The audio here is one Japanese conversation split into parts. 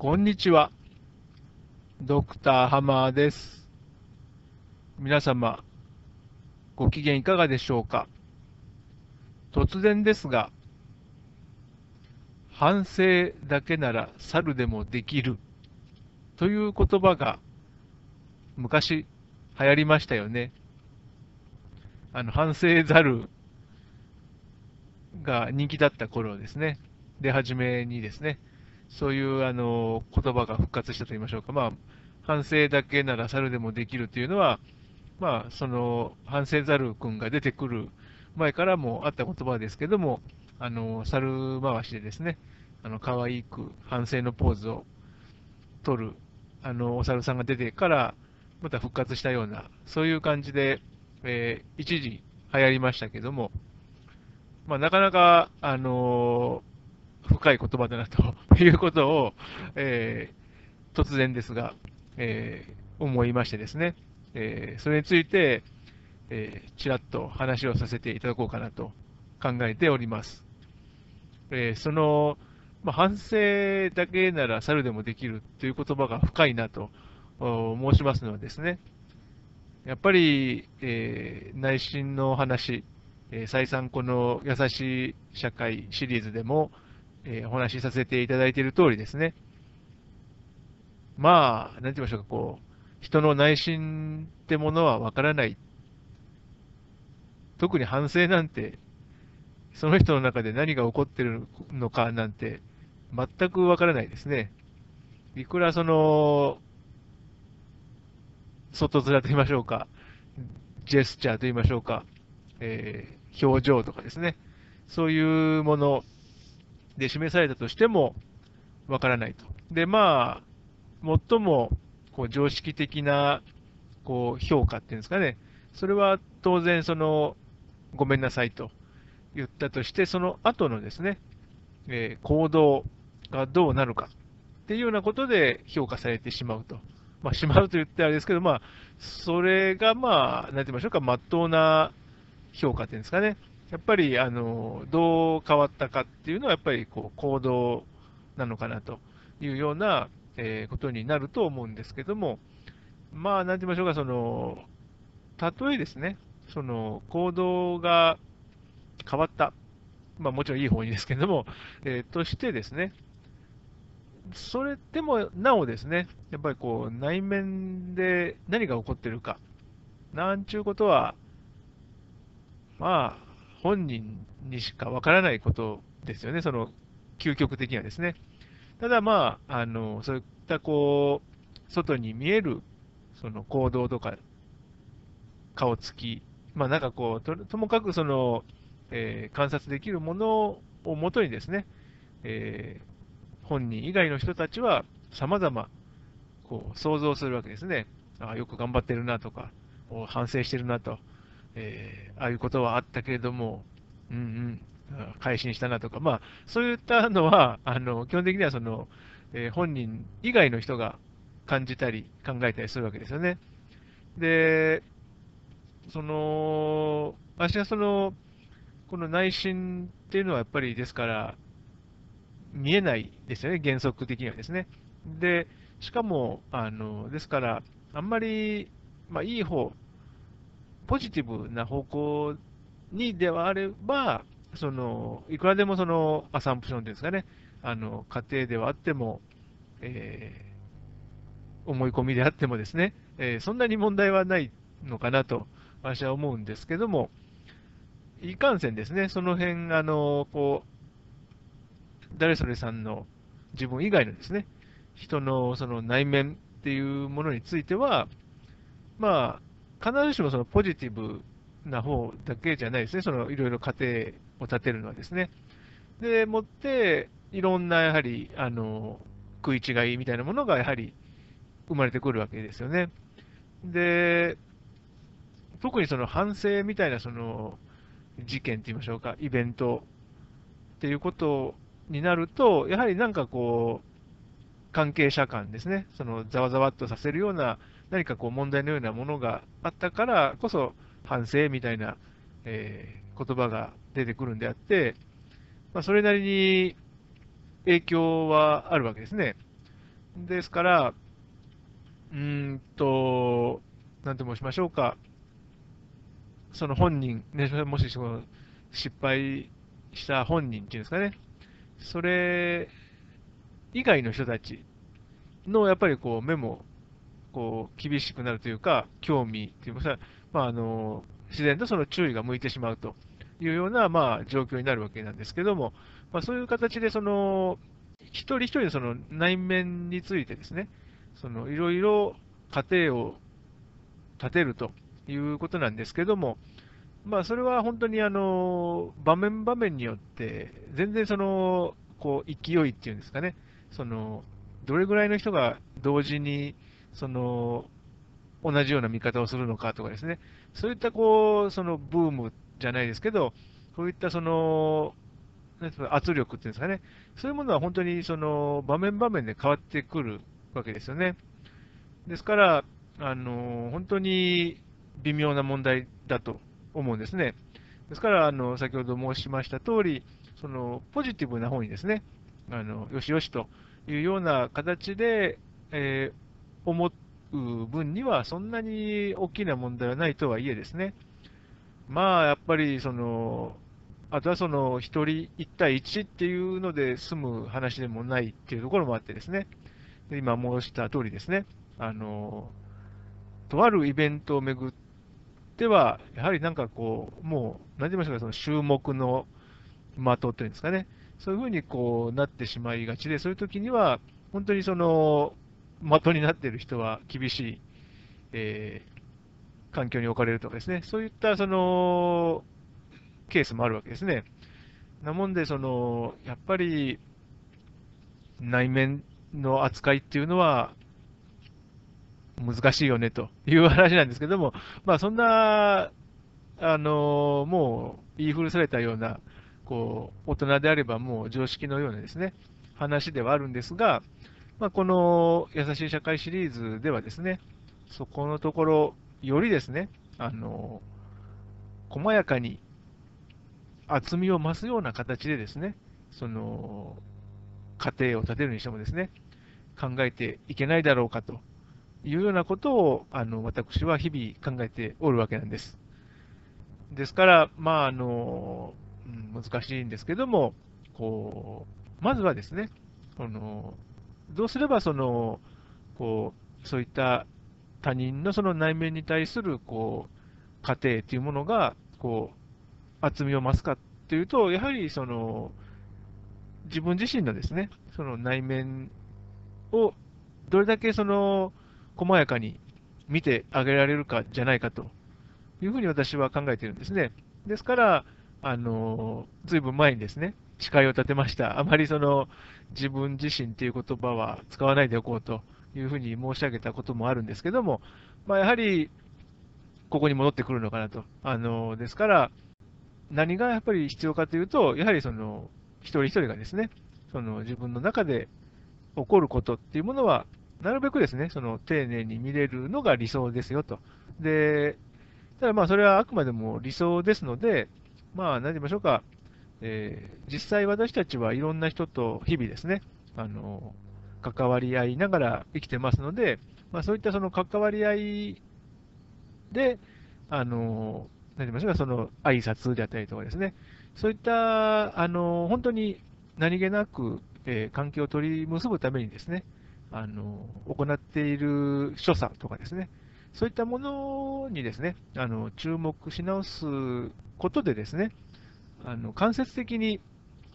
こんにちは。ドクターハマーです。皆様、ご機嫌いかがでしょうか？突然ですが、反省だけなら猿でもできるという言葉が昔流行りましたよね。あの、反省猿が人気だった頃ですね。で、初めにですね、そういうあの言葉が復活したと言いましょうか。まあ、反省だけなら猿でもできるというのは、まあ、その反省猿君が出てくる前からもあった言葉ですけども、あの猿回しでですね、あの可愛く反省のポーズを取るあのお猿さんが出てから、また復活したような、そういう感じで、えー、一時流行りましたけども、まあ、なかなか、あのー、深い言葉だなということを、えー、突然ですが、えー、思いましてですね、えそれについて、えちらっと話をさせていただこうかなと考えております。えその、まあ、反省だけなら猿でもできるという言葉が深いなと申しますのはですね、やっぱり、えー、内心の話、えー、再三この優しい社会シリーズでも、えー、お話しさせていただいている通りですね、まあ、なんて言いましょうか、こう、人の内心ってものはわからない。特に反省なんて、その人の中で何が起こってるのかなんて、全くわからないですね。いくらその、外面と言いましょうか、ジェスチャーと言いましょうか、えー、表情とかですね、そういうもので示されたとしてもわからないと。で、まあ、最もこう常識的なこう評価っていうんですかね、それは当然、その、ごめんなさいと言ったとして、その後のですね、えー、行動がどうなるかっていうようなことで評価されてしまうと。まあ、しまうと言ってあれですけど、まあ、それがまあ、なんて言いましょうか、まっとうな評価っていうんですかね。やっぱり、あの、どう変わったかっていうのは、やっぱりこう行動なのかなというような、え、ことになると思うんですけども、まあ、なんて言いましょうか、その、たとえですね、その行動が変わった、まあ、もちろんいい方にですけども、えー、としてですね、それでもなおですね、やっぱりこう内面で何が起こってるか、なんちゅうことは、まあ、本人にしかわからないことですよね、その究極的にはですね。ただまあ、あのそういったこう、外に見えるその行動とか、顔つき、まあなんかこう、とともかくその、えー、観察できるものをもとにですね、えー、本人以外の人たちは様々こう想像するわけですね。あよく頑張ってるなとか、反省してるなと、えー、ああいうことはあったけれども、うんうん、改心したなとか、まあ、そういったのは、あの基本的にはその、えー、本人以外の人が感じたり考えたりするわけですよね。で、その、私はその、この内心っていうのはやっぱりですから、見えないですよね、原則的にはですね。で、しかも、あのですから、あんまり、まあ、いい方、ポジティブな方向にではあれば、そのいくらでもそのアサンプションですかね、あの家庭ではあっても、えー、思い込みであってもですね、えー、そんなに問題はないのかなと私は思うんですけども、いかんせんですね、その辺あのこう誰それさんの自分以外のですね、人のその内面っていうものについては、まあ、必ずしもそのポジティブな方だけじゃないですね、そのいろいろ家庭を立てるのはですね。でもって、いろんなやはりあの食い違いみたいなものがやはり生まれてくるわけですよね。で、特にその反省みたいなその事件といいましょうか、イベントっていうことになると、やはりなんかこう、関係者間ですね、そのざわざわっとさせるような、何かこう問題のようなものがあったからこそ、反省みたいな、えー、言葉が出てくるんであって、まあ、それなりに影響はあるわけですね。ですから、うーんと、なんと申しましょうか、その本人、ね、もしその失敗した本人っていうんですかね、それ以外の人たちのやっぱりこう目もこう厳しくなるというか、興味っていうか、まあ、あの自然とその注意が向いてしまうというような、まあ、状況になるわけなんですけども、まあ、そういう形でその一人一人のその内面についてですね、いろいろ家庭を立てるということなんですけども、まあ、それは本当にあの場面場面によって、全然そのこう勢いっていうんですかね、そのどれぐらいの人が同時にその同じような見方をするのかとかですね、そういったこうそのブームじゃないですけど、そういったその圧力っていうんですかね、そういうものは本当にその場面場面で変わってくるわけですよね。ですから、あの本当に微妙な問題だと思うんですね。ですから、あの先ほど申しました通り、そのポジティブな方にですね、あのよしよしというような形で、えー、思う分には、そんなに大きな問題はないとはいえですね、まあ、やっぱりその、あとはその1人1対1っていうので済む話でもないっていうところもあってですね、今申した通りですね、あの、とあるイベントをめぐっては、やはりなんかこう、もう、何て言いましょうか、その注目の的というんですかね、そういうふうにこうなってしまいがちで、そういう時には、本当にその、的になっている人は厳しい、えー、環境に置かれるとかですね、そういったそのケースもあるわけですね。なもんで、そのやっぱり内面の扱いっていうのは難しいよねという話なんですけども、まあ、そんな、あのもう言い古されたようなこう大人であればもう常識のようなですね話ではあるんですが、まあ、この優しい社会シリーズではですね、そこのところ、よりですね、あの細やかに厚みを増すような形でですね、その家庭を建てるにしてもですね、考えていけないだろうかというようなことをあの私は日々考えておるわけなんです。ですから、まああの難しいんですけども、こうまずはですね、このどうすればそのこうそういった他人のその内面に対するこう過程というものがこう厚みを増すかというと、やはりその自分自身のですねその内面をどれだけその細やかに見てあげられるかじゃないかというふうに私は考えているんですね。ですから、あのずいぶん前にですね、誓いを立てました。あまりその自分自身という言葉は使わないでおこうというふうに申し上げたこともあるんですけども、まあ、やはりここに戻ってくるのかなと。あのですから、何がやっぱり必要かというと、やはりその一人一人がですね、その自分の中で起こることっていうものは、なるべくですね、その丁寧に見れるのが理想ですよと。で、ただまあそれはあくまでも理想ですので、まあ何て言いましょうか、えー、実際私たちはいろんな人と日々ですね、あの、関わり合いながら生きてますので、まあ、そういったその関わり合いで、あの、何て言いましょうか、その挨拶であったりとかですね、そういった、あの、本当に何気なく、えー、関係を取り結ぶためにですね、あの、行っている所作とかですね、そういったものにですね、あの、注目し直すことでですね、あの間接的に、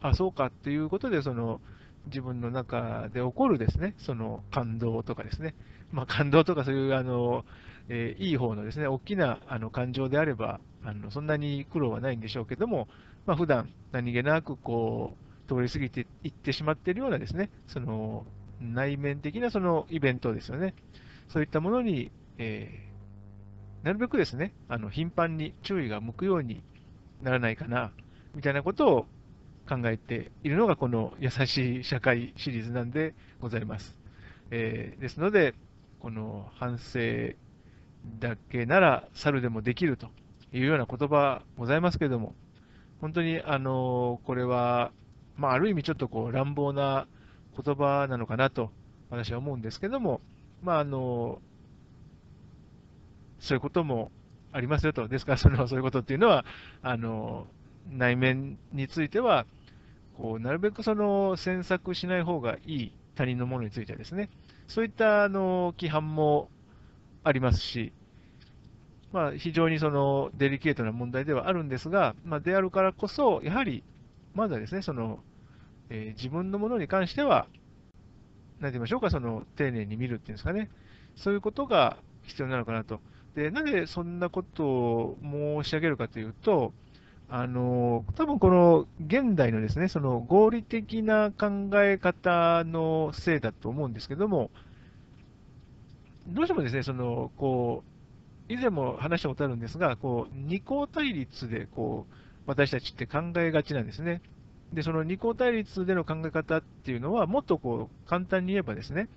あ、そうかっていうことで、その自分の中で起こるですね、その感動とかですね、まあ、感動とかそういうあの、えー、いい方のですね、大きなあの感情であれば、あのそんなに苦労はないんでしょうけども、まあ、普段何気なくこう通り過ぎていってしまっているようなですね、その内面的なそのイベントですよね。そういったものに、えー、なるべくですね、あの頻繁に注意が向くようにならないかな、みたいなことを考えているのがこの優しい社会シリーズなんでございます。えー、ですので、この反省だけなら猿でもできるというような言葉ございますけれども、本当にあのこれは、まあ、ある意味ちょっとこう乱暴な言葉なのかなと私は思うんですけども、まあ、あの、そういうこともありますよと。ですから、その、そういうことっていうのは、あの、内面については、こう、なるべくその、詮索しない方がいい他人のものについてはですね、そういったあの規範もありますし、まあ、非常にそのデリケートな問題ではあるんですが、まあ、であるからこそ、やはり、まずはですね、その、えー、自分のものに関しては、何て言いましょうか、その丁寧に見るっていうんですかね、そういうことが必要なのかなと。で、なぜそんなことを申し上げるかというと、あの、多分この現代のですね、その合理的な考え方のせいだと思うんですけども、どうしてもですね、その、こう、以前も話したことあるんですが、こう、二項対立で、こう、私たちって考えがちなんですね。で、その二項対立での考え方っていうのは、もっとこう、簡単に言えばですね、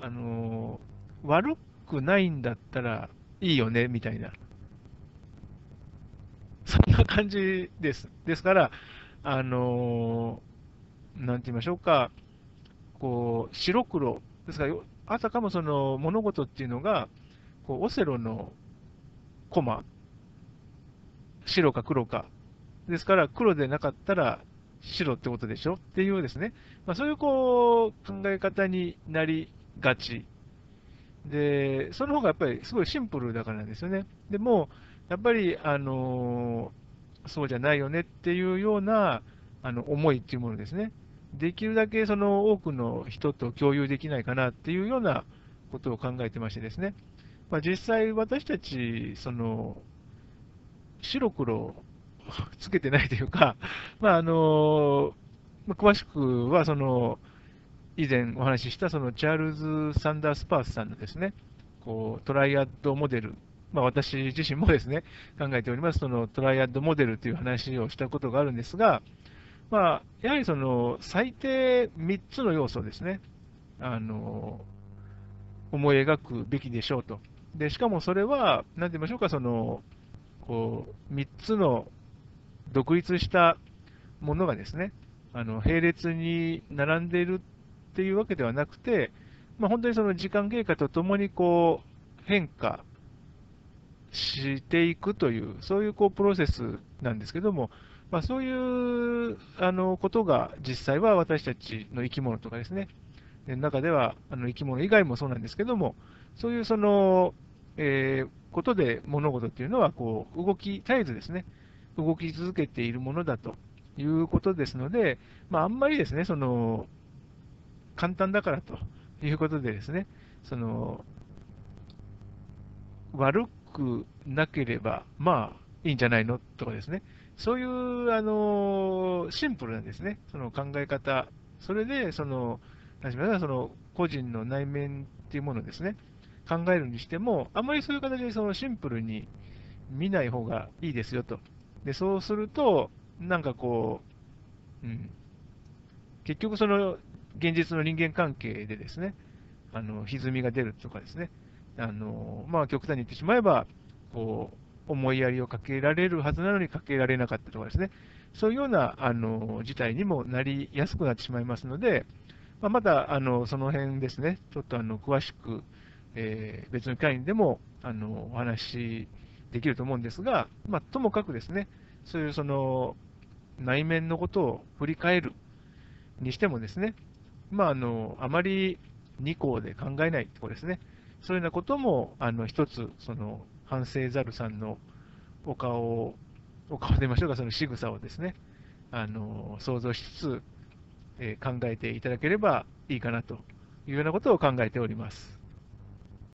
あの、悪くないんだったらいいよね、みたいな。そんな感じです。ですから、あのー、なんて言いましょうか、こう、白黒、ですから、あたかもその物事っていうのが、こうオセロのコマ、白か黒か、ですから黒でなかったら白ってことでしょ？っていうですね、まあ、そういうこう考え方になりがち。で、その方がやっぱりすごいシンプルだからなんですよね。でも、やっぱり、あのそうじゃないよねっていうようなあの思いっていうものですね。できるだけその多くの人と共有できないかなっていうようなことを考えてましてですね。まあ、実際私たち、その、白黒つけてないというか、まあ、あの、詳しくは、その、以前お話ししたそのチャールズ・サンダースパースさんのですね、こうトライアッドモデルまあ、私自身もですね、考えております、そのトライアッドモデルという話をしたことがあるんですが、まあ、やはりその最低3つの要素ですね、あの思い描くべきでしょうと。でしかもそれは、なんて言いましょうか、そのこう3つの独立したものがですね、あの並列に並んでいるっていうわけではなくて、まあ、本当にその時間経過とともにこう変化していくという、そういうこうプロセスなんですけども、まあ、そういうあのことが実際は私たちの生き物とかですね、中ではあの生き物以外もそうなんですけども、そういうその、えー、ことで物事っていうのはこう動き絶えずですね、動き続けているものだということですので、まあ、あんまりですね、その簡単だからということでですね、その悪くなければ、まあ、いいんじゃないのとかですね、そういう、あの、シンプルなんですね、その考え方。それで、その、何しまその、個人の内面っていうものですね、考えるにしても、あまりそういう形でそのシンプルに見ない方がいいですよと。で、そうすると、なんかこう、うん、結局その現実の人間関係でですね、あの、歪みが出るとかですね、あの、まあ、極端に言ってしまえば、こう、思いやりをかけられるはずなのにかけられなかったとかですね、そういうような、あの、事態にもなりやすくなってしまいますので、まあ、また、あの、その辺ですね、ちょっとあの、詳しく、えー、別の会員でも、あの、お話しできると思うんですが、まあ、ともかくですね、そういうその、内面のことを振り返るにしてもですね、まあ、あの、あまり二項で考えないところですね。そういうようなことも、あの、一つ、その、反省ざるさんのお顔を、お顔でましょうか、その仕草をですね、あの、想像しつつ、えー、考えていただければいいかなというようなことを考えております。